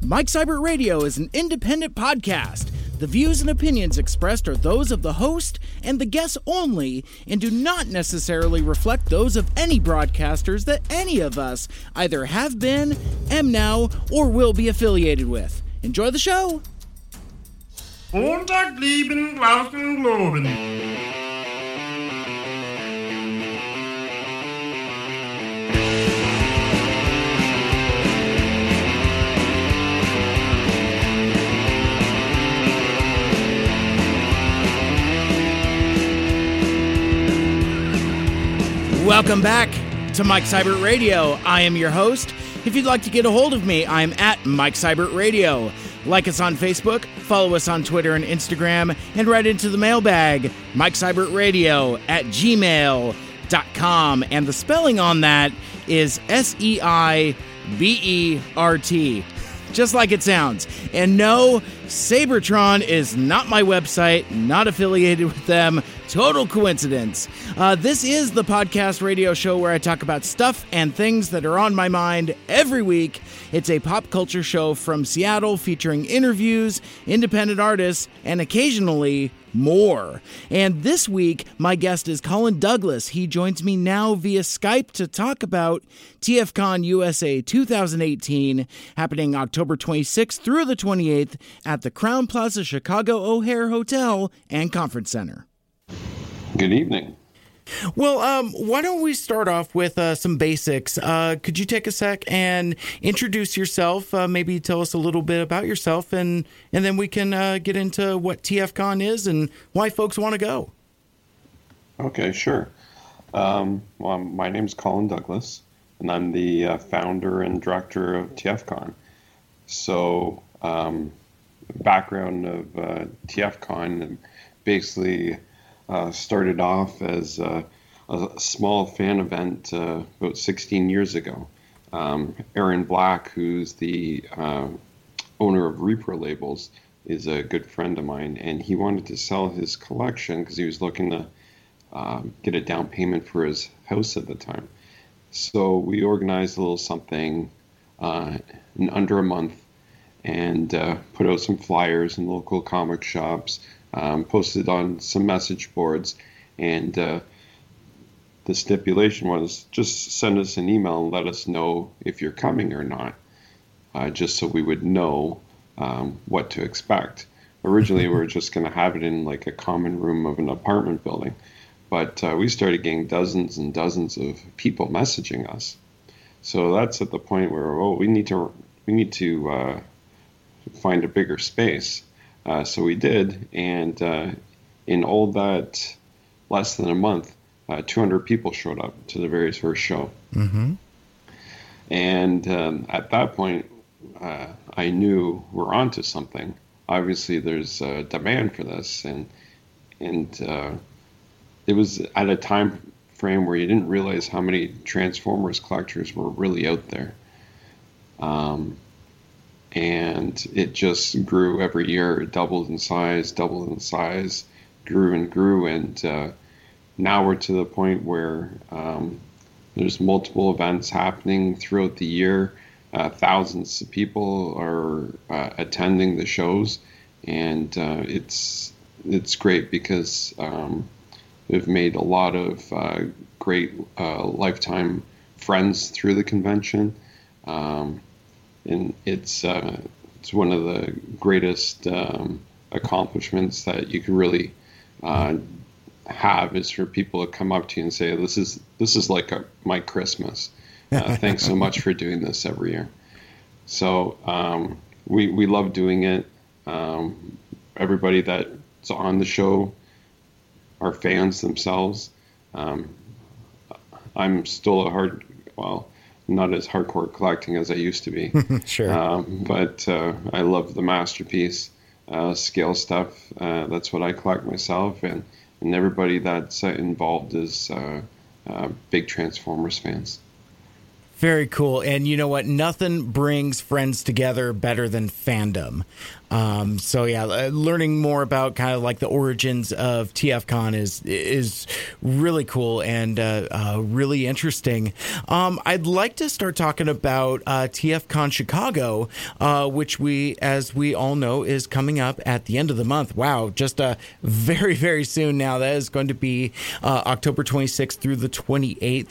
Mike Seibert Radio is an independent podcast. The views and opinions expressed are those of the host and the guests only and do not necessarily reflect those of any broadcasters that any of us either have been, am now, or will be affiliated with. Enjoy the show! Lieben Globen. Welcome back to Mike Seibert Radio. I am your host. If you'd like to get a hold of me, I'm at Mike Seibert Radio. Like us on Facebook, follow us on Twitter and Instagram, and write into the mailbag, Mike Seibert Radio at gmail.com. And the spelling on that is S E I B E R T just like it sounds. And no, Sabertron is not my website, not affiliated with them. Total coincidence. Uh, this is the podcast radio show where I talk about stuff and things that are on my mind every week. It's a pop culture show from Seattle featuring interviews, independent artists, and occasionally more. And this week, my guest is Colin Douglas. He joins me now via Skype to talk about TFCon USA 2018, happening October 26th through the 28th at the Crowne Plaza Chicago O'Hare Hotel and Conference Center. Good evening. Well, um, why don't we start off with uh, some basics? Uh, could you take a sec and introduce yourself? Uh, maybe tell us a little bit about yourself, and and then we can uh, get into what TFCon is and why folks want to go. Okay, sure. Um, well, my name is Colin Douglas, and I'm the uh, founder and director of TFCon. So, um, background of uh, TFCon basically uh, started off as a, a, small fan event uh, about 16 years ago. Um, Aaron Black, who's the uh, owner of Repro Labels, is a good friend of mine, and he wanted to sell his collection because he was looking to uh, get a down payment for his house at the time. So we organized a little something uh, in under a month and uh, put out some flyers in local comic shops, um, posted on some message boards, and uh, the stipulation was just send us an email and let us know if you're coming or not, uh, just so we would know um, what to expect. Originally, we were just going to have it in like a common room of an apartment building, but uh, we started getting dozens and dozens of people messaging us. So that's at the point where oh, we need to we need to uh, find a bigger space. Uh, so we did, and uh, in all that less than a month, uh, 200 people showed up to the very first show. Mm-hmm. And um, at that point, uh, I knew we're onto something. Obviously, there's a demand for this, and and uh, it was at a time frame where you didn't realize how many Transformers collectors were really out there. Um, and it just grew every year. It doubled in size, doubled in size, grew and grew, and uh, now we're to the point where um, there's multiple events happening throughout the year. Uh, thousands of people are uh, attending the shows, and uh, it's it's great because um, we've made a lot of uh, great uh, lifetime friends through the convention. Um, and it's uh, it's one of the greatest um, accomplishments that you can really uh, have is for people to come up to you and say, "This is this is like a, my Christmas. Uh, thanks so much for doing this every year." So um, we we love doing it. Um, everybody that's on the show are fans themselves. Um, I'm still a hard well not as hardcore collecting as I used to be. sure. Um, but uh, I love the masterpiece uh, scale stuff. Uh, that's what I collect myself, and and everybody that's uh, involved is uh, uh, big Transformers fans. Very cool. And you know what? Nothing brings friends together better than fandom. Um, so yeah, uh, learning more about kind of like the origins of TFCon is is really cool and uh, uh, really interesting. Um, I'd like to start talking about uh, TFCon Chicago, uh, which we, as we all know, is coming up at the end of the month. Wow, just uh, very very soon now. That is going to be October 26th through the 28th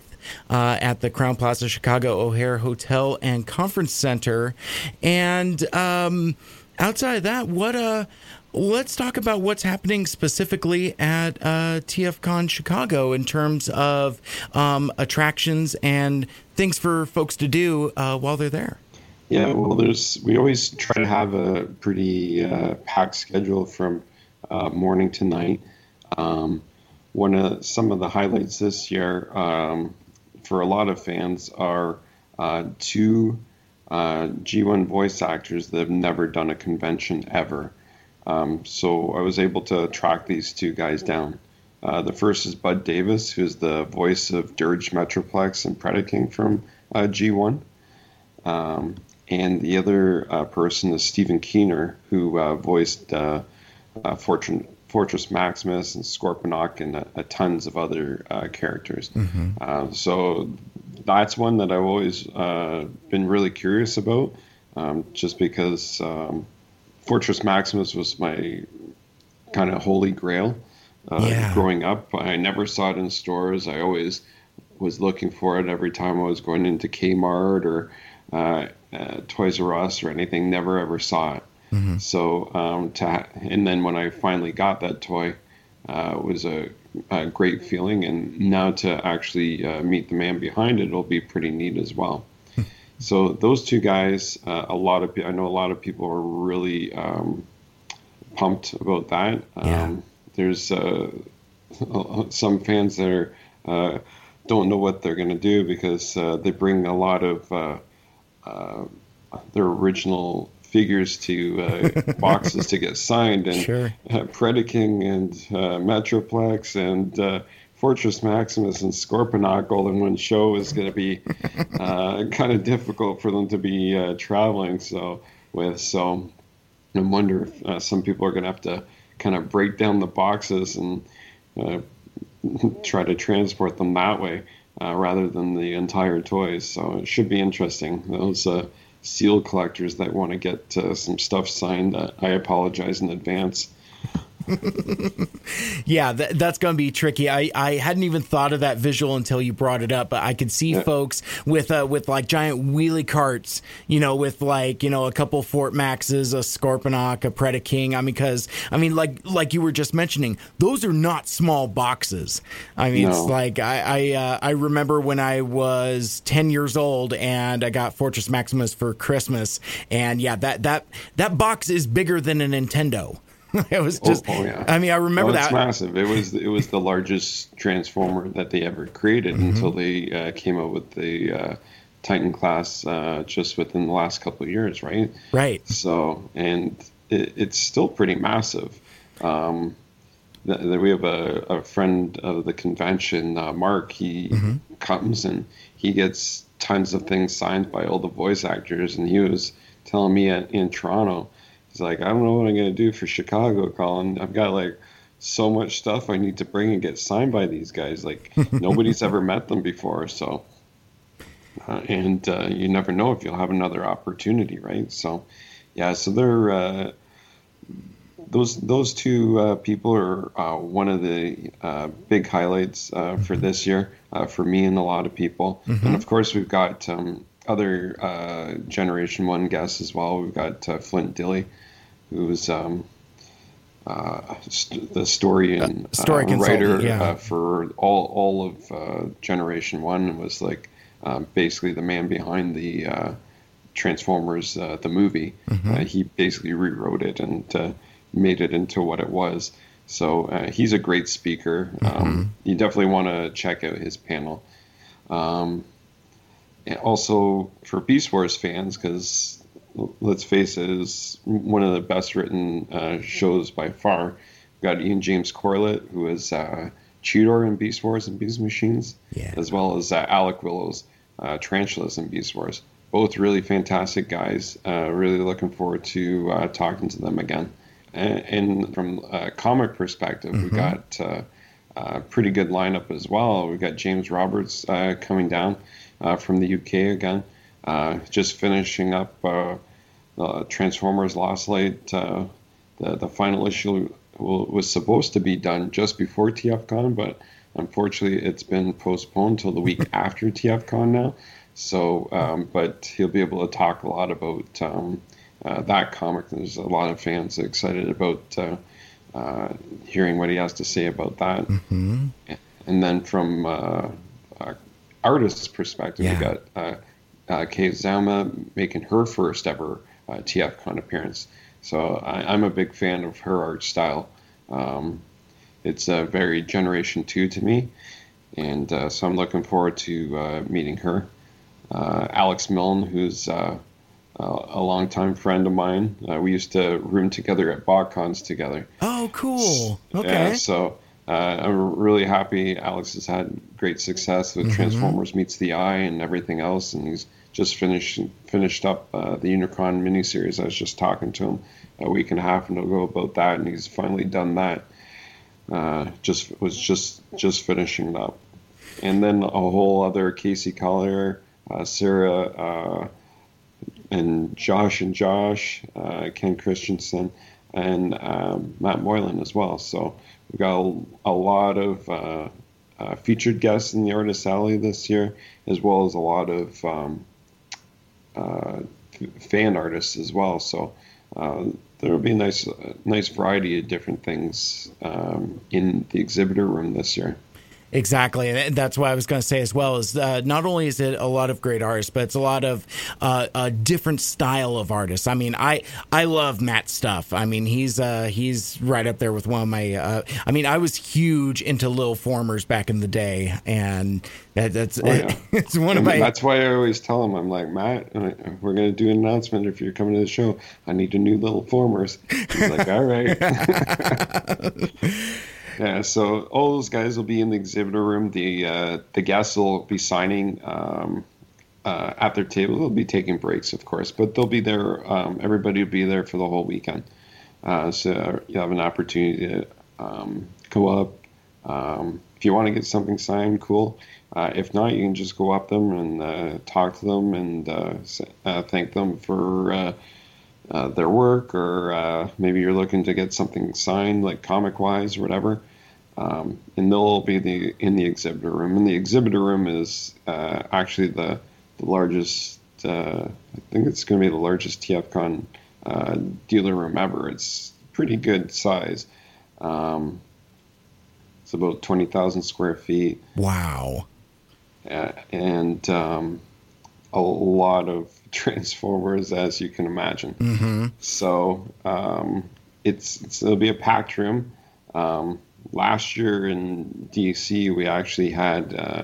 uh, at the Crowne Plaza Chicago O'Hare Hotel and Conference Center. And um, outside of that, what uh, let's talk about what's happening specifically at uh, TFCon Chicago in terms of um, attractions and things for folks to do uh, while they're there. Yeah, well, there's we always try to have a pretty uh, packed schedule from uh, morning to night. Um, one of some of the highlights this year um, for a lot of fans are uh, two uh, G1 voice actors that have never done a convention ever. Um, so I was able to track these two guys down. Uh, the first is Bud Davis, who's the voice of Dirge Metroplex and Predaking from uh, G1. Um, and the other uh, person is Stephen Keener, who uh, voiced Fortune, Fortress Maximus and Scorponok and uh, tons of other uh, characters. Mm-hmm. Uh, so that's one that I've always uh, been really curious about, um, just because um, Fortress Maximus was my kind of holy grail uh, yeah. growing up. I never saw it in stores. I always was looking for it every time I was going into Kmart or uh, Toys R Us or anything. Never ever saw it. Mm-hmm. So um, to and then when I finally got that toy, uh, was a, a, great feeling. And now to actually uh, meet the man behind it, it'll be pretty neat as well. Hmm. so those two guys, uh, a lot of I know a lot of people are really um, pumped about that. Yeah. Um, there's uh, some fans that are, uh, don't know what they're going to do because uh, they bring a lot of their original figures to uh, boxes to get signed, and sure. uh, Predaking and uh, Metroplex and uh, Fortress Maximus and Scorponok all in one show is going to be uh, kind of difficult for them to be uh, traveling. So with so, I wonder if uh, some people are going to have to kind of break down the boxes and try to transport them that way. rather than the entire toys, so it should be interesting. Those seal collectors that want to get uh, some stuff signed, uh, I apologize in advance. yeah, that, that's going to be tricky. I, I hadn't even thought of that visual until you brought it up, but I could see yeah. folks with uh, with like giant wheelie carts, you know, with like you know a couple Fort Maxes, a Scorponok, a Predaking. I mean, because I mean, like like you were just mentioning, those are not small boxes. I mean, no. it's like I I, uh, I remember when I was ten years old and I got Fortress Maximus for Christmas, and yeah, that that that box is bigger than a Nintendo. it was just. Oh, oh, yeah. I mean, I remember oh, that. massive. It was it was the largest transformer that they ever created mm-hmm. until they uh, came out with the uh, Titan class uh, just within the last couple of years, right? Right. So, and it, it's still pretty massive. Um, we have a, a, friend of the convention, uh, Mark. He mm-hmm. comes and he gets tons of things signed by all the voice actors, and he was telling me at, in Toronto He's like, I don't know what I'm going to do for Chicago, Colin. I've got like so much stuff I need to bring and get signed by these guys. Like nobody's ever met them before, so uh, and uh, you never know if you'll have another opportunity, right? So yeah, so they're uh, those those two uh, people are uh, one of the uh, big highlights for mm-hmm. this year for me and a lot of people, mm-hmm. and of course we've got. Um, other Generation One guests as well. We've got Flint Dille, was um, uh, st- the story and uh, story uh, writer yeah. uh, for all all of uh, Generation One was like um, basically the man behind the uh, Transformers the movie. Mm-hmm. he basically rewrote it and made it into what it was. So he's a great speaker. Mm-hmm. Um, you definitely want to check out his panel. Um, also for Beast Wars fans, because let's face it, is one of the best written uh, shows by far. We've got Ian James Corlett, who is uh, Cheetor in Beast Wars and Beast Machines, yeah. as well as uh, Alec Willows, uh, Tarantulas and Beast Wars. Both really fantastic guys. Uh, really looking forward to uh, talking to them again. And, and from a comic perspective, we got uh, a pretty good lineup as well. We've got James Roberts uh, coming down uh, from the UK again, uh, just finishing up uh, Transformers Lost Light. Uh, the the final issue will, was supposed to be done just before TFCon, but unfortunately it's been postponed till the week after TFCon now. So, um, but he'll be able to talk a lot about um, uh, that comic. There's a lot of fans excited about uh, uh, hearing what he has to say about that. Mm-hmm. And then from uh, uh, artist's perspective, Yeah. we got uh, uh, Kei Zama making her first ever uh, TFCon appearance. So I, I'm a big fan of her art style. Um, it's uh, very Generation 2 to me. And uh, so I'm looking forward to uh, meeting her. Uh, Alex Milne, who's uh, uh, a longtime friend of mine. Uh, we used to room together at BotCons together. Oh, cool. Yeah, Okay. so uh, I'm really happy Alex has had great success with Transformers Meets the Eye and everything else, and he's just finished finished up uh, the Unicron miniseries. I was just talking to him a week and a half ago about that, and he's finally done that. Uh, just was just just finishing it up, and then a whole other Casey Coller, uh, Sarah, uh, and Josh and Josh, uh, Ken Christensen, and um, Matt Moylan as well. So we've got a, lot of uh, uh, featured guests in the Artist Alley this year, as well as a lot of um, uh, fan artists as well. So uh, there will be a nice, nice variety of different things um, in the exhibitor room this year. Exactly, and that's what I was going to say as well. Is uh, not only is it a lot of great artists, but it's a lot of uh, a different style of artists. I mean, I I love Matt's stuff. I mean, he's uh, he's right up there with one of my. Uh, I mean, I was huge into Lil Formers back in the day, and that, that's Oh, yeah. it's one of my. that's why I always tell him, I'm like, Matt, uh, we're going to do an announcement if you're coming to the show. I need a new Lil formers. He's like, all right. yeah, so all those guys will be in the exhibitor room. The uh, the guests will be signing um, uh, at their table. They'll be taking breaks, of course, but they'll be there. Um, everybody will be there for the whole weekend. Uh, so you have an opportunity to um, go up. Um, if you want to get something signed, cool. Uh, if not, you can just go up them and uh, talk to them and uh, thank them for uh, their work, or uh, maybe you're looking to get something signed, like comic wise or whatever. Um, and they'll be the in the exhibitor room. And the exhibitor room is uh, actually the the largest. Uh, I think it's going to be the largest TFCon uh, dealer room ever. It's pretty good size. Um, it's about twenty thousand square feet wow. uh, and um, a lot of transformers, as you can imagine. Mm-hmm. So um, it's, it's it'll be a packed room. Um, last year in DC, we actually had. Uh,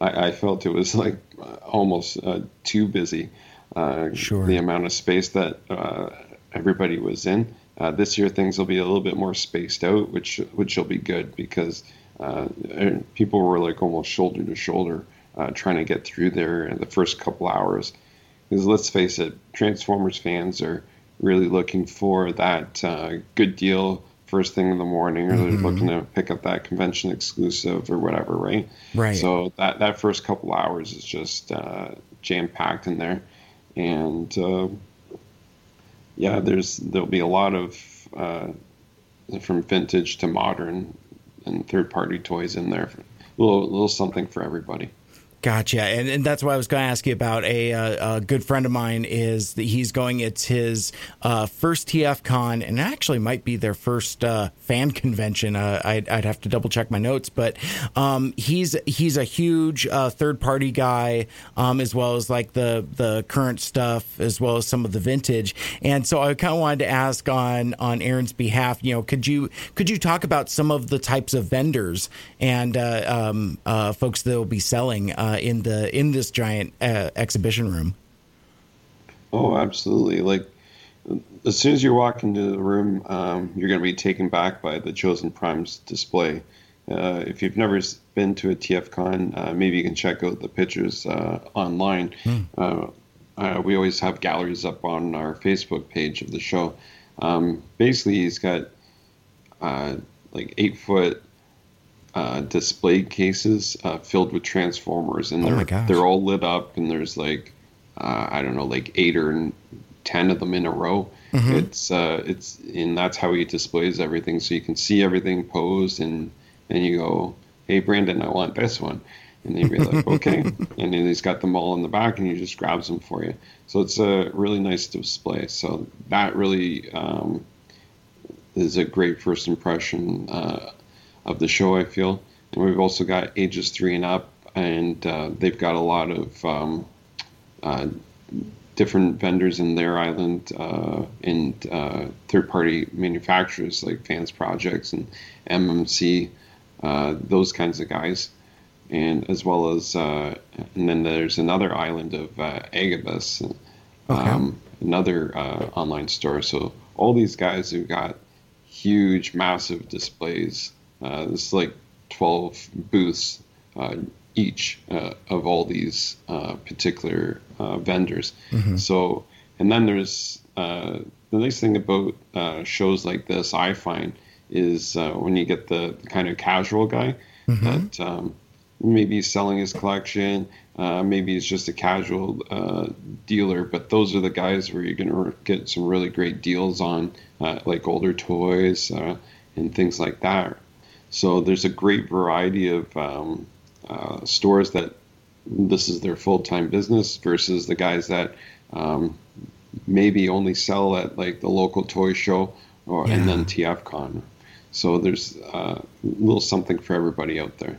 I, I felt it was like almost uh, too busy. Uh, Sure. The amount of space that uh, everybody was in. Uh, this year, things will be a little bit more spaced out, which which will be good because uh, people were like almost shoulder to shoulder uh, trying to get through there in the first couple hours. Because let's face it, Transformers fans are really looking for that uh, good deal first thing in the morning, or they're looking to pick up that convention exclusive or whatever, right? Right. So that that first couple hours is just uh, jam packed in there, and uh, yeah, there's there'll be a lot of uh, from vintage to modern and third party toys in there. A little, little something for everybody. Gotcha, and, and that's why I was going to ask you about a, uh, a good friend of mine is that he's going. It's his uh, first TF Con, and actually might be their first uh, fan convention. Uh, I'd, I'd have to double check my notes, but um, he's he's a huge uh, third party guy, um, as well as like the the current stuff, as well as some of the vintage. And so I kind of wanted to ask on on Aaron's behalf. You know, could you could you talk about some of the types of vendors and uh, um, uh, folks that will be selling? Uh, in the in this giant uh, exhibition room. Oh, absolutely! Like as soon as you walk into the room, um, you're going to be taken back by the Chosen Primes display. uh, if you've never been to a TFCon, uh, maybe you can check out the pictures uh, online. Mm. we always have galleries up on our Facebook page of the show. Um, basically, he's got like eight foot uh, display cases uh, filled with transformers, and oh they're they're all lit up, and there's like uh, I don't know, like eight or ten of them in a row. Mm-hmm. It's uh, it's and that's how he displays everything, so you can see everything posed, and and you go, hey Brandon, I want this one, and they'd be like, okay, and then he's got them all in the back, and he just grabs them for you. So it's a really nice display. So that really um, is a great first impression uh, of the show. I feel, and we've also got ages three and up, and uh, they've got a lot of um, uh, different vendors in their island uh, and uh, third-party manufacturers like Fans Projects and MMC, uh, those kinds of guys, and as well as uh, and then there's another island of uh, Agabus, okay. um, another uh, online store. So all these guys have got huge, massive displays. Uh, this is like 12 booths each uh, of all these uh, particular uh, vendors. Mm-hmm. So, and then there's uh, the nice thing about uh, shows like this, I find, is uh, when you get the, the, kind of casual guy mm-hmm. that um, maybe he's selling his collection, maybe he's just a casual dealer, but those are the guys where you're going to get some really great deals on, like older toys and things like that. So there's a great variety of um, uh, stores that this is their full time business versus the guys that um, maybe only sell at like the local toy show or yeah. and then TFCon. So there's uh, a little something for everybody out there.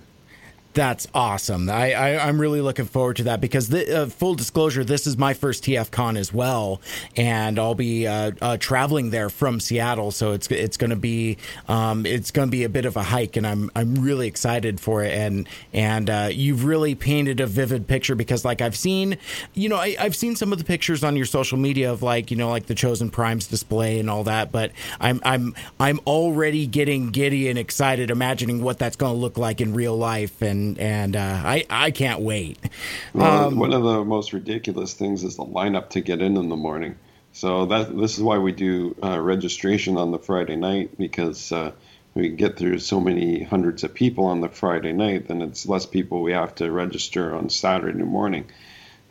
That's awesome. I, I am really looking forward to that because the, uh, full disclosure, this is my first TF Con as well, and I'll be uh, uh, traveling there from Seattle, so it's it's going to be um, it's going to be a bit of a hike, and I'm I'm really excited for it. And and uh, you've really painted a vivid picture because like I've seen, you know, I, I've seen some of the pictures on your social media of like you know like the Chosen Primes display and all that, but I'm I'm I'm already getting giddy and excited, imagining what that's going to look like in real life and and and uh, I I can't wait. Well, um, one of the most ridiculous things is the lineup to get in in the morning. So that this is why we do uh, registration on the Friday night because uh, we get through so many hundreds of people on the Friday night, then it's less people we have to register on Saturday morning.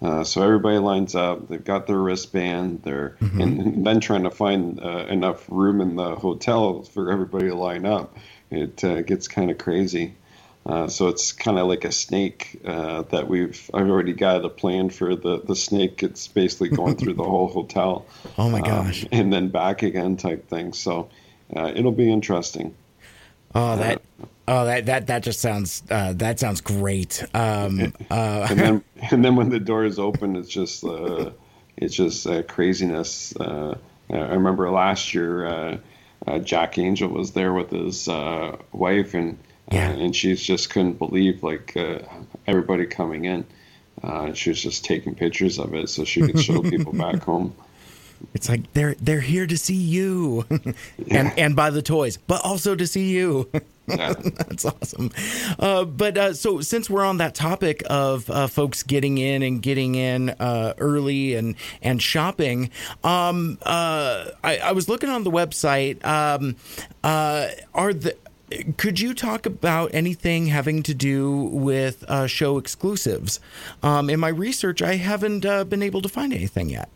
Uh, so everybody lines up. They've got their wristband. They're mm-hmm. and, then trying to find uh, enough room in the hotel for everybody to line up. It uh, gets kind of crazy. Uh, so it's kind of like a snake uh, that we've I've already got a plan for the the snake. It's basically going through the whole hotel. Oh my um, gosh! Um, and then back again type thing. So uh, it'll be interesting. Oh that oh that that that just sounds uh, that sounds great. Um, and then and then when the door is open, it's just uh, it's just craziness. I remember last year. Jack Angel was there with his wife, and yeah. And she just couldn't believe like uh, everybody coming in. Uh, she was just taking pictures of it so she could show people back home. It's like they're they're here to see you, yeah. and and buy the toys, but also to see you. Yeah. That's awesome. Uh, but uh, so since we're on that topic of uh, folks getting in and getting in uh, early and and shopping, um, uh, I, I, was looking on the website. Um, uh, are the could you talk about anything having to do with uh, show exclusives? Um, in my research, I haven't uh, been able to find anything yet.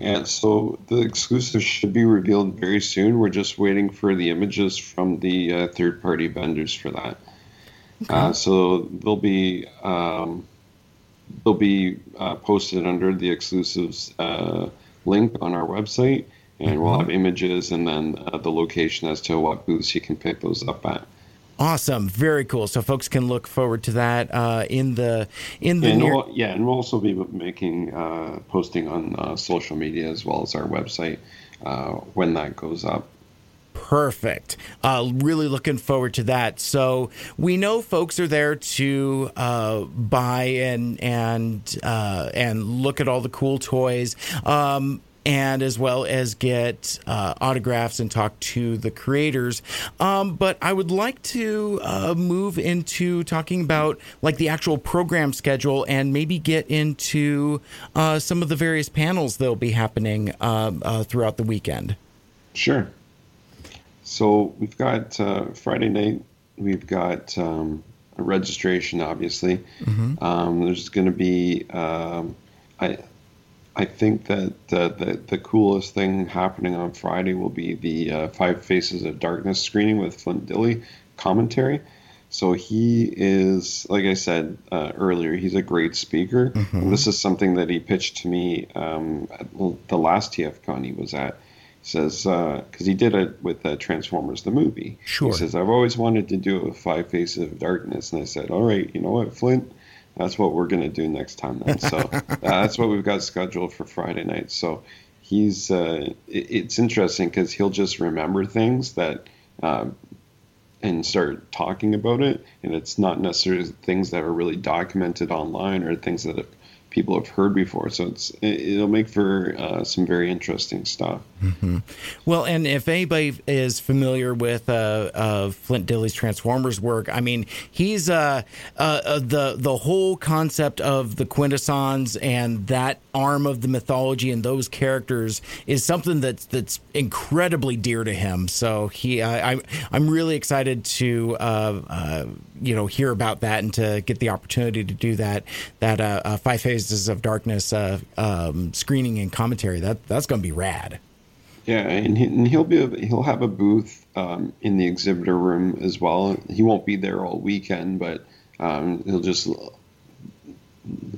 Yeah, so the exclusives should be revealed very soon. We're just waiting for the images from the uh, third party vendors for that. Okay. Uh, so they'll be um, they'll be uh, posted under the exclusives uh, link on our website and we'll have images and then uh, the location as to what booths you can pick those up at. Awesome, very cool. So folks can look forward to that uh, in the in the and near. We'll, yeah, and we'll also be making uh, posting on uh, social media as well as our website uh, when that goes up. Perfect. Uh, really looking forward to that. So we know folks are there to uh, buy and and uh, and look at all the cool toys. Um, and as well as get uh, autographs and talk to the creators. Um, but I would like to uh, move into talking about like the actual program schedule and maybe get into uh, some of the various panels that'll be happening uh, uh, throughout the weekend. Sure. So we've got uh, Friday night. We've got um, a registration, obviously. Mm-hmm. Um, there's going to be, um, I, I think that uh, the the coolest thing happening on Friday will be the uh, Five Faces of Darkness screening with Flint Dille commentary. So he is, like I said uh, earlier, he's a great speaker. Mm-hmm. This is something that he pitched to me um, at the last TFCon he was at. He says because uh, he did it with uh, Transformers the movie. Sure. He says I've always wanted to do it with Five Faces of Darkness, and I said, all right, you know what, Flint, that's what we're going to do next time then. So uh, that's what we've got scheduled for Friday night. So he's uh, it, it's interesting because he'll just remember things that uh, and start talking about it. And it's not necessarily things that are really documented online or things that have people have heard before. So it's it'll make for uh, some very interesting stuff. Mm-hmm. Well, and if anybody is familiar with uh, uh, Flint Dille's Transformers work, I mean, he's uh, uh, uh, the the whole concept of the Quintessons and that arm of the mythology and those characters is something that's that's incredibly dear to him. So he, I, I'm I'm really excited to you know hear about that and to get the opportunity to do that that uh, uh, Five Faces of Darkness uh, um, screening and commentary. That that's going to be rad. Yeah, and, he, and he'll be he'll have a booth um, in the exhibitor room as well. He won't be there all weekend, but um, he'll just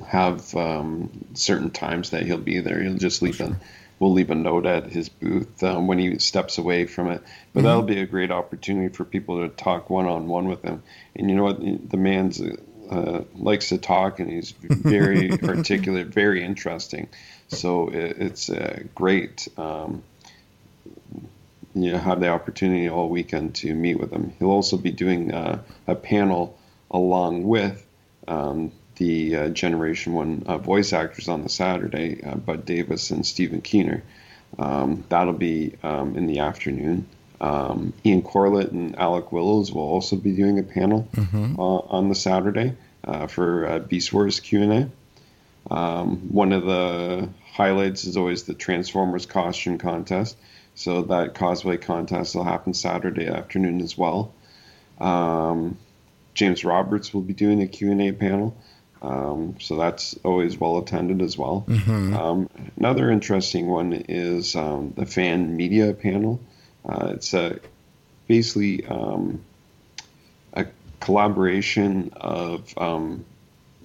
have um, certain times that he'll be there. He'll just leave sure. We'll leave a note at his booth um, when he steps away from it. But mm-hmm. that'll be a great opportunity for people to talk one on one with him. And you know what? The man's uh, likes to talk, and he's very articulate, very interesting. So it, it's uh, great. Um, you know, have the opportunity all weekend to meet with him. He'll also be doing uh, a panel along with um, the uh, Generation One uh, voice actors on the Saturday, uh, Bud Davis and Stephen Keener. Um, that'll be um, in the afternoon. Um, Ian Corlett and Alec Willows will also be doing a panel mm-hmm. Uh, on the Saturday uh, for uh, Beast Wars Q and A. Um, one of the highlights is always the Transformers costume contest. So that cosplay contest will happen Saturday afternoon as well. Um, James Roberts will be doing a Q&A panel. Um, so that's always well attended as well. Mm-hmm. Um, another interesting one is um, the fan media panel. Uh, it's a, basically um, a collaboration of um,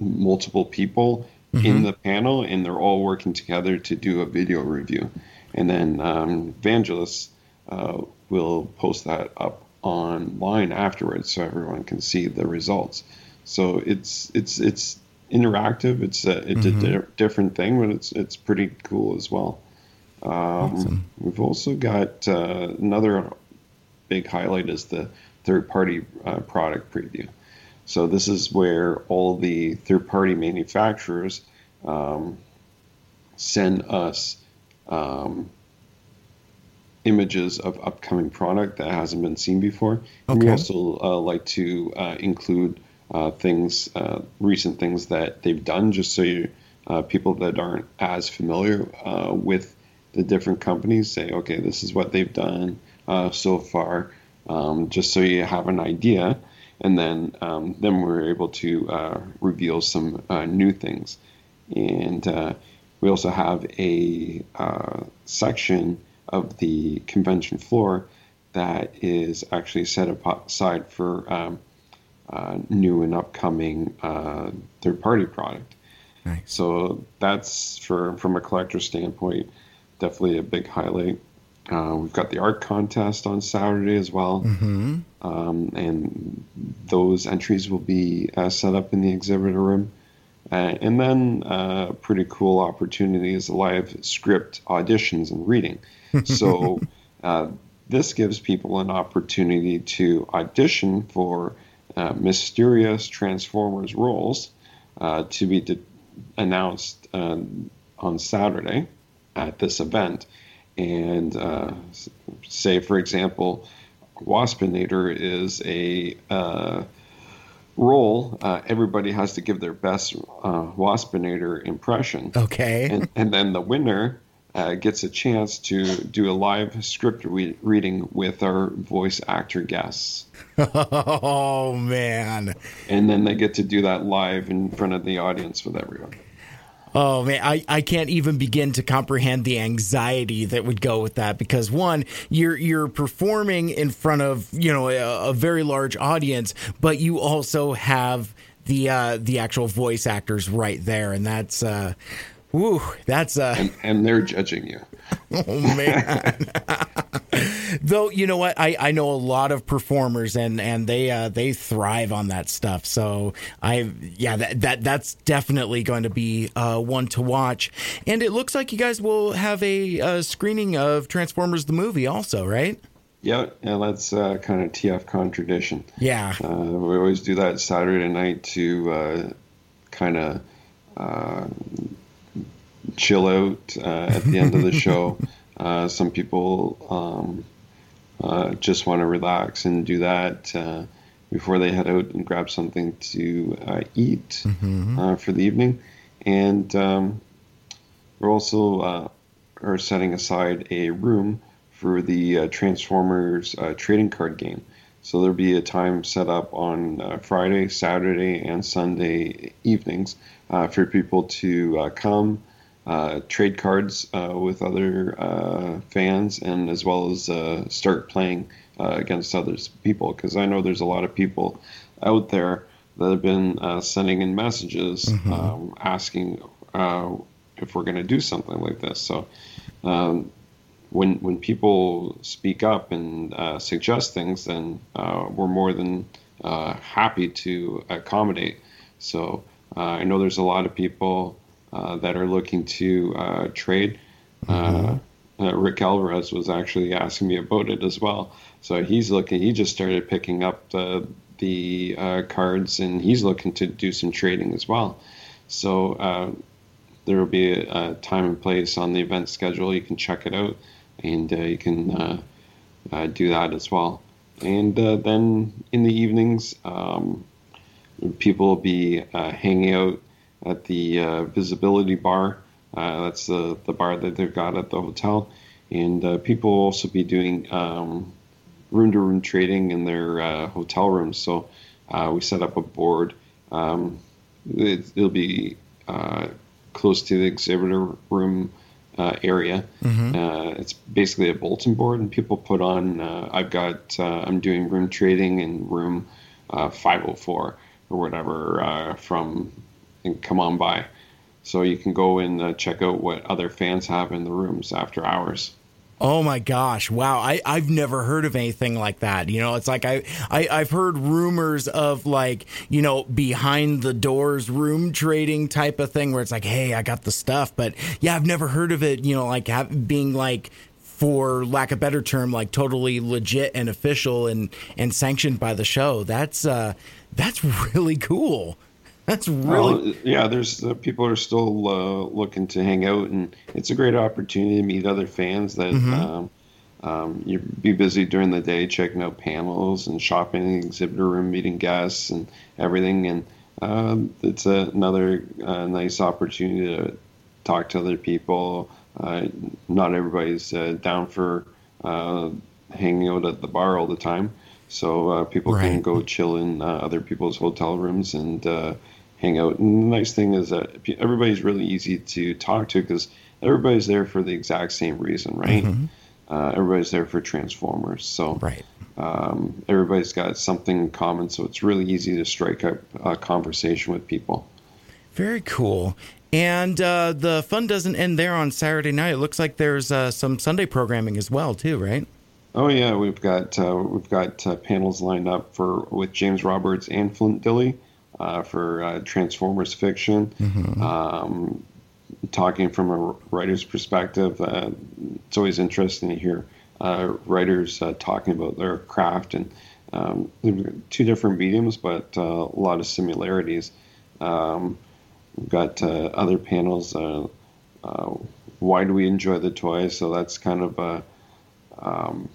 multiple people mm-hmm. in the panel, and they're all working together to do a video review. And then um, Vangelus uh, will post that up online afterwards so everyone can see the results. So it's it's it's interactive. It's a, it's mm-hmm. a di- different thing, but it's it's pretty cool as well. Um, awesome. We've also got uh, another big highlight is the third party uh, product preview. So this is where all the third party manufacturers um, send us um, images of upcoming product that hasn't been seen before. Okay. And we also uh, like to uh, include uh, things, uh, recent things that they've done, just so you uh, people that aren't as familiar uh, with the different companies say, okay, this is what they've done uh, so far, um, just so you have an idea, and then um, then we're able to uh, reveal some new things, and we also have a section of the convention floor that is actually set aside for um, uh, new and upcoming uh, third party product. Nice. So that's for from a collector standpoint, definitely a big highlight. Uh, we've got the art contest on Saturday as well, mm-hmm. um, and those entries will be uh, set up in the exhibitor room. Uh, and then uh, a pretty cool opportunity is live script auditions and reading. So this gives people an opportunity to audition for uh, mysterious Transformers roles uh, to be de- announced uh, on Saturday. at this event. And uh, say, for example, Waspinator is a uh, role. Uh, everybody has to give their best uh, Waspinator impression. Okay. And, and then the winner uh, gets a chance to do a live script re- reading with our voice actor guests. oh, man. And then they get to do that live in front of the audience with everyone. Oh man, I, I can't even begin to comprehend the anxiety that would go with that because one, you're you're performing in front of you know a, a very large audience, but you also have the uh, the actual voice actors right there, and that's uh, woo, that's uh, And, and they're judging you. oh man. Though you know what, I, I know a lot of performers and and they uh, they thrive on that stuff. So I yeah that, that that's definitely going to be uh, one to watch. And it looks like you guys will have a, a screening of Transformers the movie also, right? Yeah, and that's uh, kind of TFCon tradition. Yeah. Uh, we always do that Saturday night to uh, kind of uh, chill out uh, at the end of the show. Uh, some people um, uh, just want to relax and do that uh, before they head out and grab something to uh, eat uh, for the evening. And um, we're also uh, are setting aside a room for the uh, Transformers uh, trading card game. So there'll be a time set up on uh, Friday, Saturday, and Sunday evenings uh, for people to uh, come, uh, trade cards uh, with other uh, fans, and as well as uh, start playing uh, against other people. Because I know there's a lot of people out there that have been uh, sending in messages um, asking uh, if we're going to do something like this. So um, when when people speak up and uh, suggest things, then uh, we're more than uh, happy to accommodate. So uh, I know there's a lot of people that are looking to uh, trade. Uh, uh, Rick Alvarez was actually asking me about it as well. So he's looking. He just started picking up the the uh, cards, and he's looking to do some trading as well. So uh, there will be a, a time and place on the event schedule. You can check it out, and uh, you can uh, uh, do that as well. And uh, then in the evenings, um, people will be uh, hanging out at the uh, Visibility Bar. Uh, that's the, the bar that they've got at the hotel. And uh, people will also be doing um, room to room trading in their uh, hotel rooms. So uh, we set up a board. Um, it, it'll be uh, close to the exhibitor room uh, area. Uh, it's basically a bulletin board, and people put on. Uh, I've got. Uh, I'm doing room trading in room uh, 504 or whatever uh, from. And come on by, so you can go and uh, check out what other fans have in the rooms after hours. Oh my gosh! Wow, I I've never heard of anything like that. You know, it's like I, I I've heard rumors of like you know behind the doors room trading type of thing where it's like, hey, I got the stuff, but yeah, I've never heard of it. You know, like have, being like for lack of better term, like totally legit and official and and sanctioned by the show. That's uh that's really cool. That's really Well, yeah, there's uh, people are still uh, looking to hang out, and it's a great opportunity to meet other fans that um, um, you be busy during the day checking out panels and shopping in the exhibitor room, meeting guests and everything, and um, it's a, another uh, nice opportunity to talk to other people. Uh, not everybody's uh, down for uh, hanging out at the bar all the time. So uh, people can go chill in uh, other people's hotel rooms and uh, hang out. And the nice thing is that everybody's really easy to talk to because everybody's there for the exact same reason, right? Uh, everybody's there for Transformers. So right. um, everybody's got something in common. So it's really easy to strike up a conversation with people. Very cool. And uh, the fun doesn't end there on Saturday night. It looks like there's uh, some Sunday programming as well, too, right? Oh yeah, we've got uh, we've got uh, panels lined up for with James Roberts and Flint Dille uh, for uh, Transformers fiction. Um, talking from a writer's perspective, uh, it's always interesting to hear uh, writers uh, talking about their craft and um, two different mediums, but uh, a lot of similarities. Um, we've got uh, other panels. Uh, uh, why do we enjoy the toys? So that's kind of a um,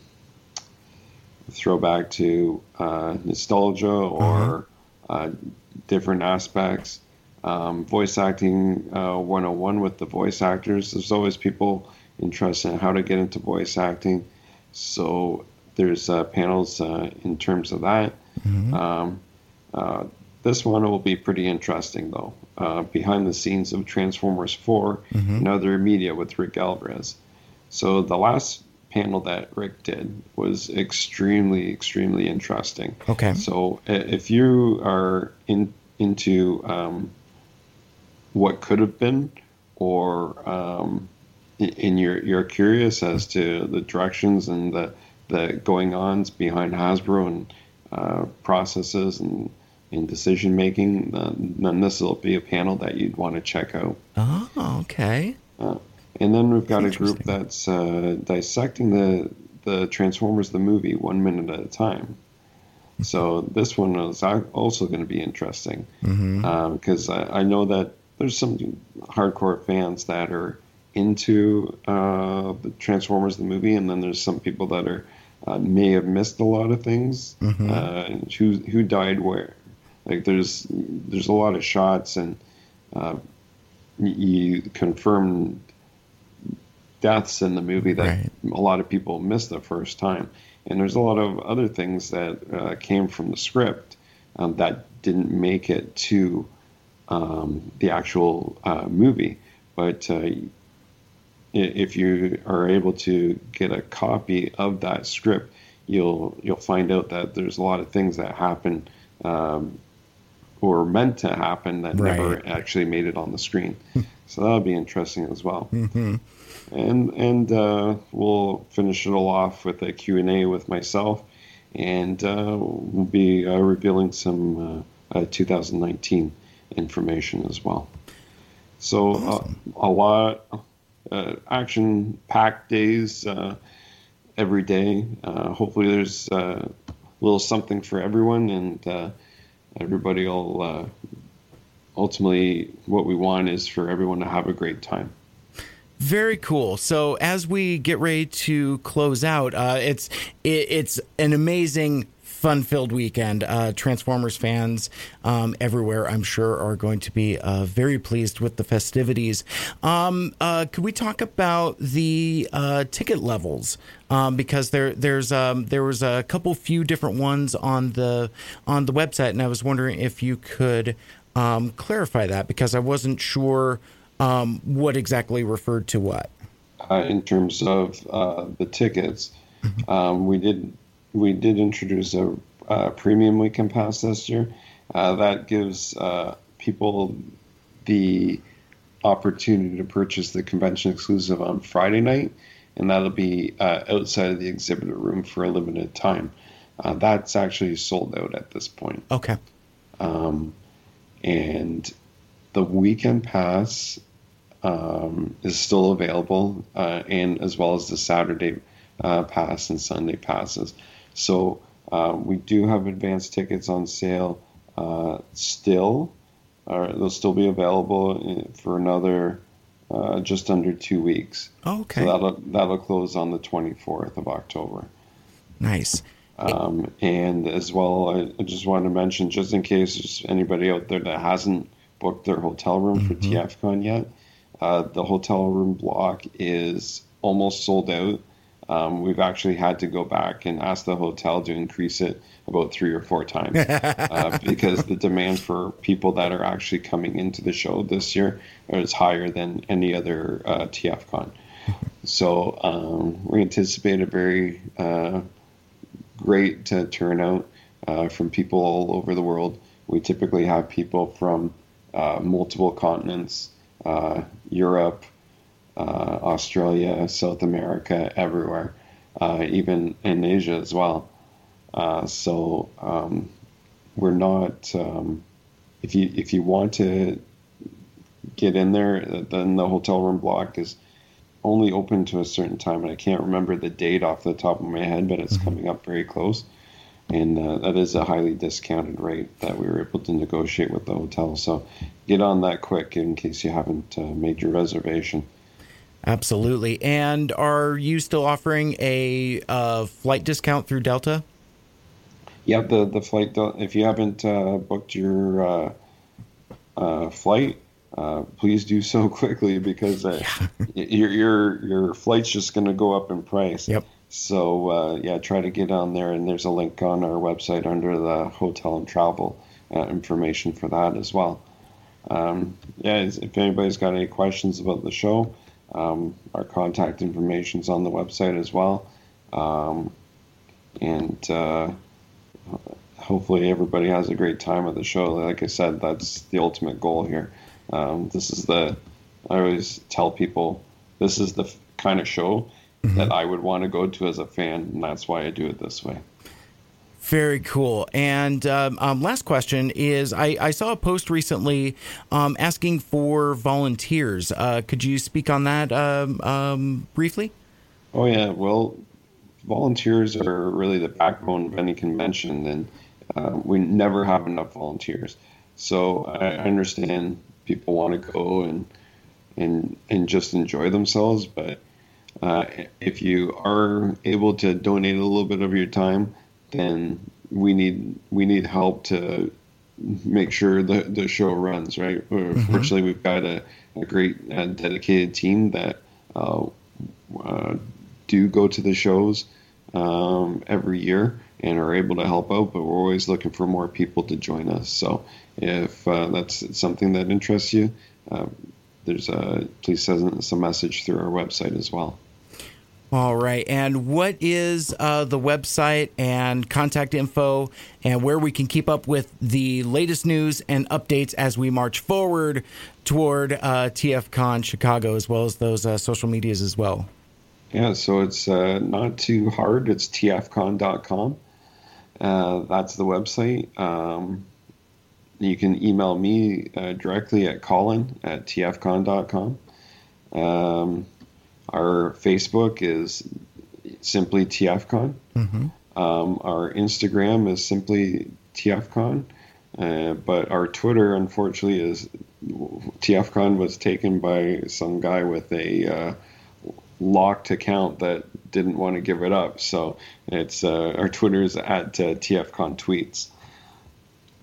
throwback to uh, nostalgia or uh, different aspects. Um, voice acting uh, 101 with the voice actors. There's always people interested in how to get into voice acting. So there's uh, panels uh, in terms of that. Um, uh, this one will be pretty interesting, though. Uh, behind the scenes of Transformers 4 and other media with Rick Alvarez. So the last panel that Rick did was extremely, extremely interesting. Okay. So if you are in into um, what could have been, or um, and you're you're curious as to the directions and the the going ons behind Hasbro and uh, processes and in decision making, then, then this will be a panel that you'd want to check out. Oh, okay. And then we've got a group that's uh, dissecting the the Transformers the movie one minute at a time. So this one is also going to be interesting because I, I know that there's some hardcore fans that are into uh, the Transformers the movie, and then there's some people that are uh, may have missed a lot of things. Uh, who who died where? Like there's there's a lot of shots and uh, you confirm deaths in the movie that Right. a lot of people missed the first time. And there's a lot of other things that uh, came from the script um, that didn't make it to um, the actual uh, movie. But uh, if you are able to get a copy of that script, you'll you'll find out that there's a lot of things that happen um, or meant to happen that never actually made it on the screen. so that'll be interesting as well. And and uh, we'll finish it all off with a Q and A with myself, and uh, we'll be uh, revealing some uh, uh, 2019 information as well. So uh, a lot uh, action-packed days uh, every day. Uh, hopefully, there's uh, a little something for everyone, and uh, everybody will. Uh, ultimately, what we want is for everyone to have a great time. Very cool. So as we get ready to close out, uh, it's it, it's an amazing, fun-filled weekend. Uh, Transformers fans um, everywhere, I'm sure, are going to be uh, very pleased with the festivities. Um, uh, could we talk about the uh, ticket levels? Um, because there there's um, there was a couple few different ones on the on the website, and I was wondering if you could um, clarify that because I wasn't sure um, what exactly referred to what. uh, in terms of uh, the tickets. Um, we did we did introduce a, uh premium weekend pass this year. Uh, that gives uh, people the opportunity to purchase the convention exclusive on Friday night, and that'll be uh, outside of the exhibitor room for a limited time. Uh, that's actually sold out at this point Okay. and the weekend pass um, is still available, uh, and as well as the Saturday uh, pass and Sunday passes. So uh, we do have advanced tickets on sale uh, still. Uh, they'll still be available uh, for another uh, just under two weeks. Okay. So that'll that'll close on the 24th of October. Nice. Um, and as well, I, I just wanted to mention, just in case there's anybody out there that hasn't booked their hotel room for TFCon yet, uh, the hotel room block is almost sold out. Um, we've actually had to go back and ask the hotel to increase it about three or four times uh, because the demand for people that are actually coming into the show this year is higher than any other uh, TFCon. So um, we anticipate a very uh, great uh, turnout uh, from people all over the world. We typically have people from uh, multiple continents, uh, Europe, Australia, South America, everywhere, uh, even in Asia as well. Uh, so um, we're not. Um, if you if you want to get in there, then the hotel room block is only open to a certain time, and I can't remember the date off the top of my head, but it's coming up very close. And uh, that is a highly discounted rate that we were able to negotiate with the hotel. So get on that quick in case you haven't uh, made your reservation. Absolutely. And are you still offering a uh, flight discount through Delta? Yeah, the the flight. If you haven't uh, booked your uh, uh, flight, uh, please do so quickly because uh, your your your flight's just going to go up in price. Yep. So uh, yeah, try to get on there, and there's a link on our website under the hotel and travel information for that as well. Um, yeah, if anybody's got any questions about the show, um, our contact information is on the website as well. Um, and uh, hopefully everybody has a great time at the show. Like I said, that's the ultimate goal here. Um, this is the, I always tell people, this is the f- kind of show mm-hmm. that I would want to go to as a fan, and that's why I do it this way. Very cool. And um, um, last question is I, I, saw a post recently um, asking for volunteers. Uh, could you speak on that um, um, briefly? Oh, yeah. Well, volunteers are really the backbone of any convention, and uh, we never have enough volunteers. So I understand people want to go and and and just enjoy themselves, but uh, if you are able to donate a little bit of your time, then we need we need help to make sure the the show runs right. Mm-hmm. Fortunately, we've got a, a great uh, dedicated team that uh, uh, do go to the shows um, every year and are able to help out. But we're always looking for more people to join us. So if uh, that's something that interests you, uh, there's a please send us a message through our website as well. All right. And what is uh, the website and contact info and where we can keep up with the latest news and updates as we march forward toward uh, TFCon Chicago, as well as those uh, social medias as well? Yeah, so it's uh, not too hard. It's tfcon.com. Uh, that's the website. Um, you can email me uh, directly at colin at tfcon.com. Um, our Facebook is simply TFCon. Mm-hmm. Um, our Instagram is simply TFCon. Uh, but our Twitter, unfortunately, is TFCon was taken by some guy with a uh, locked account that didn't want to give it up. So it's uh, our Twitter is at uh, TFCon tweets.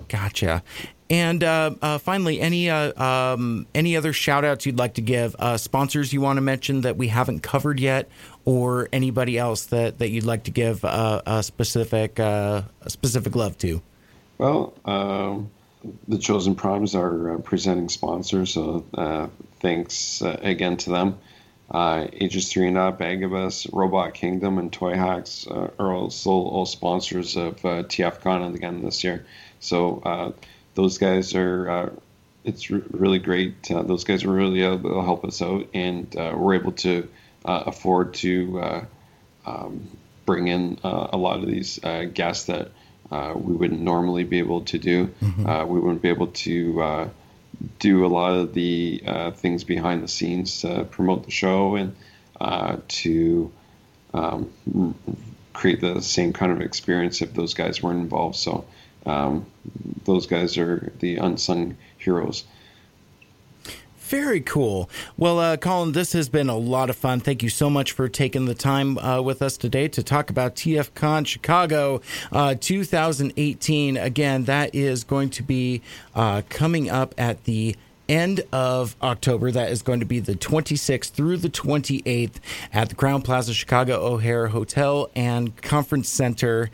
Gotcha. And uh, uh, finally, any uh, um, any other shout outs you'd like to give? Uh, sponsors you want to mention that we haven't covered yet, or anybody else that, that you'd like to give uh, a specific uh, a specific love to? Well, um, the Chosen Primes are presenting sponsors, so thanks again to them. Ages 3 and Up, Agabus, Robot Kingdom, and Toy Hacks are also all sponsors of TFCon again this year. So those guys are uh, it's re- really great. Uh, those guys are really able to help us out, and uh, we're able to uh, afford to uh, um, bring in uh, a lot of these guests that we wouldn't normally be able to do. Mm-hmm. we wouldn't be able to do a lot of the things behind the scenes to promote the show and to um, create the same kind of experience if those guys weren't involved. So um, those guys are the unsung heroes. Very cool. Well, uh, Colin, this has been a lot of fun. Thank you so much for taking the time uh, with us today to talk about TFCon Chicago uh, 2018. Again, that is going to be uh, coming up at the end of October. That is going to be the 26th through the 28th at the Crowne Plaza Chicago O'Hare Hotel and Conference Center.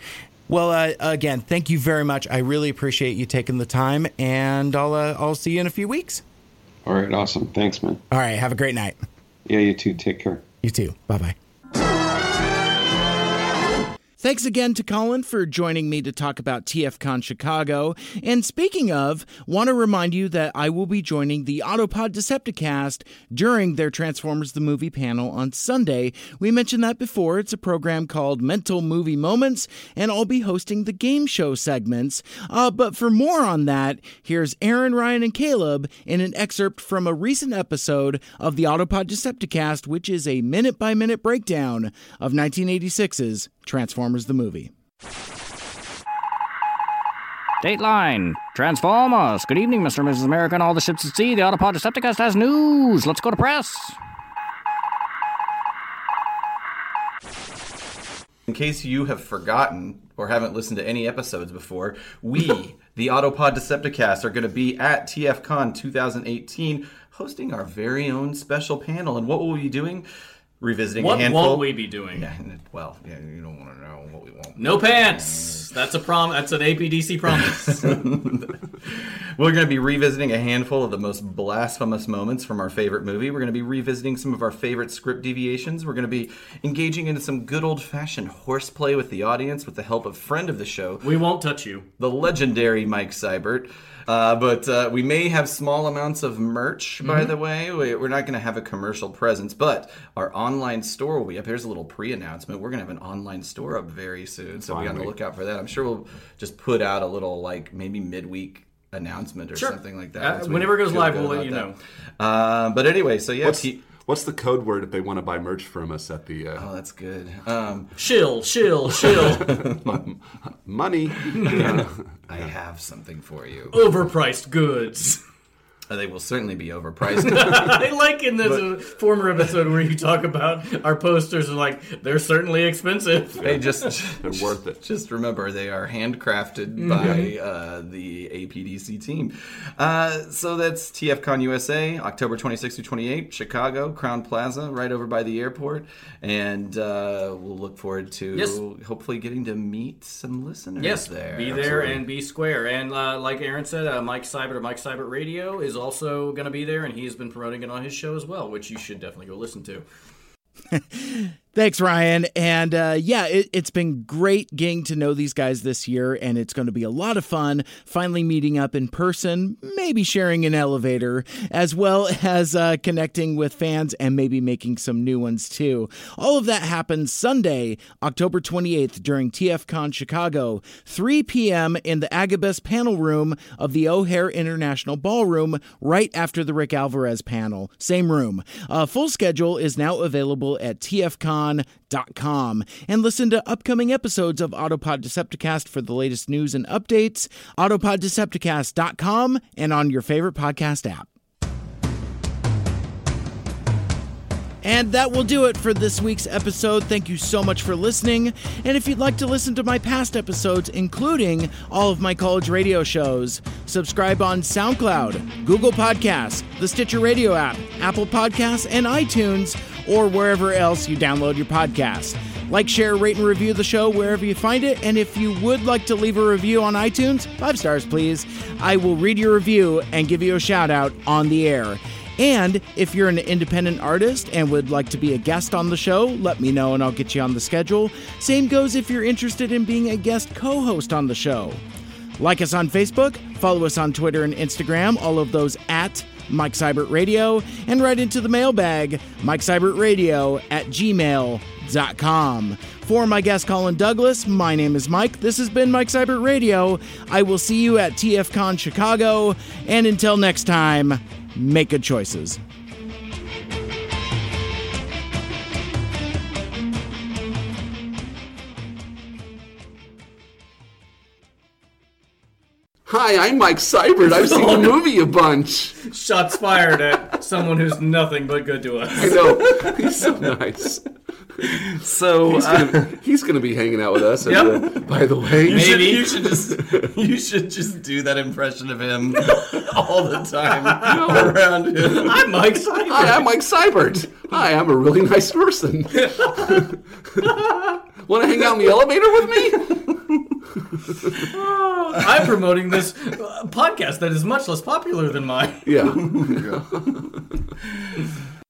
Well, uh, again, thank you very much. I really appreciate you taking the time, and I'll uh, I'll see you in a few weeks. All right, awesome. Thanks, man. All right, have a great night. Yeah, you too. Take care. You too. Bye bye. Thanks again to Colin for joining me to talk about TFCon Chicago. And speaking of, want to remind you that I will be joining the Autopod Decepticast during their Transformers the Movie panel on Sunday. We mentioned that before. It's a program called Mental Movie Moments, and I'll be hosting the game show segments. Uh, but for more on that, here's Aaron, Ryan, and Caleb in an excerpt from a recent episode of the Autopod Decepticast, which is a minute by minute breakdown of 1986's Transformers the movie. Dateline, Transformers. Good evening, Mr. and Mrs. America, and all the ships at sea. The Autopod Decepticast has news. Let's go to press. In case you have forgotten or haven't listened to any episodes before, we, the Autopod Decepticast, are going to be at TFCon 2018 hosting our very own special panel. And what will we be doing? Revisiting What a handful. won't we be doing? Yeah, well, yeah, you don't want to know what we won't. No pants. That's a prom. That's an APDC promise. We're going to be revisiting a handful of the most blasphemous moments from our favorite movie. We're going to be revisiting some of our favorite script deviations. We're going to be engaging in some good old fashioned horseplay with the audience with the help of friend of the show, we won't touch you. the legendary Mike Seibert. Uh, but uh, we may have small amounts of merch, by the way. We- We're not going to have a commercial presence, but our online store will be up. Here's a little pre announcement. We're going to have an online store up very soon, so be on the lookout for that. I'm sure we'll just put out a little, like, maybe midweek announcement or Sure. something like that. Uh, whenever it goes live, we'll let you that. Uh, but anyway, so yeah. What's, T- what's the code word if they want to buy merch from us at the uh, oh, that's good. Um, Shill, shill, shill. money? I have something for you. Overpriced goods. Uh, they will certainly be overpriced. I like in this uh, former episode where you talk about our posters are like they're certainly expensive. Hey, just They're worth it. Just remember, they are handcrafted by uh, the APDC team. Uh, so that's TFCon USA, October 26th to 28, Chicago, Crowne Plaza, right over by the airport. And uh, we'll look forward to Yes. hopefully getting to meet some listeners Yes, there. be there and be square. And uh, like Aaron said, uh, Mike Seibert of Mike Seibert Radio is also going to be there, and he's been promoting it on his show as well, which you should definitely go listen to. Thanks, Ryan. And uh, yeah, it, it's been great getting to know these guys this year, and it's going to be a lot of fun finally meeting up in person, maybe sharing an elevator, as well as uh, connecting with fans and maybe making some new ones too. All of that happens Sunday, October 28th during TFCon Chicago, 3 p.m. in the Agabus panel room of the O'Hare International Ballroom, right after the Rick Alvarez panel. Same room. Uh, full schedule is now available at tfcon.com and listen to upcoming episodes of Autopod Decepticast for the latest news and updates. AutopodDecepticast.com and on your favorite podcast app. And that will do it for this week's episode. Thank you so much for listening. And if you'd like to listen to my past episodes, including all of my college radio shows, subscribe on SoundCloud, Google Podcasts, the Stitcher Radio app, Apple Podcasts, and iTunes, or wherever else you download your podcasts. Like, share, rate, and review the show wherever you find it. And if you would like to leave a review on iTunes, five stars, please. I will read your review and give you a shout out on the air. And if you're an independent artist and would like to be a guest on the show, let me know and I'll get you on the schedule. Same goes if you're interested in being a guest co host on the show. Like us on Facebook, follow us on Twitter and Instagram, all of those at Mike Seibert Radio, and write into the mailbag, Mike Seibert Radio at gmail.com. For my guest Colin Douglas, my name is Mike. This has been Mike Seibert Radio. I will see you at TFCon Chicago, and until next time, make good choices. Hi, I'm Mike Seibert. I've seen the movie a bunch. Shots fired at someone who's nothing but good to us. I know. He's so nice. So, He's uh, gonna, he's gonna be hanging out with us. at Yep. the- by the way, you should, you should just you should just do that impression of him all the time around him. I'm Mike Seibert. Hi, I'm Mike Seibert. Hi, I'm a really nice person. Want to hang out in the elevator with me? I'm promoting this uh, podcast that is much less popular than mine. Yeah.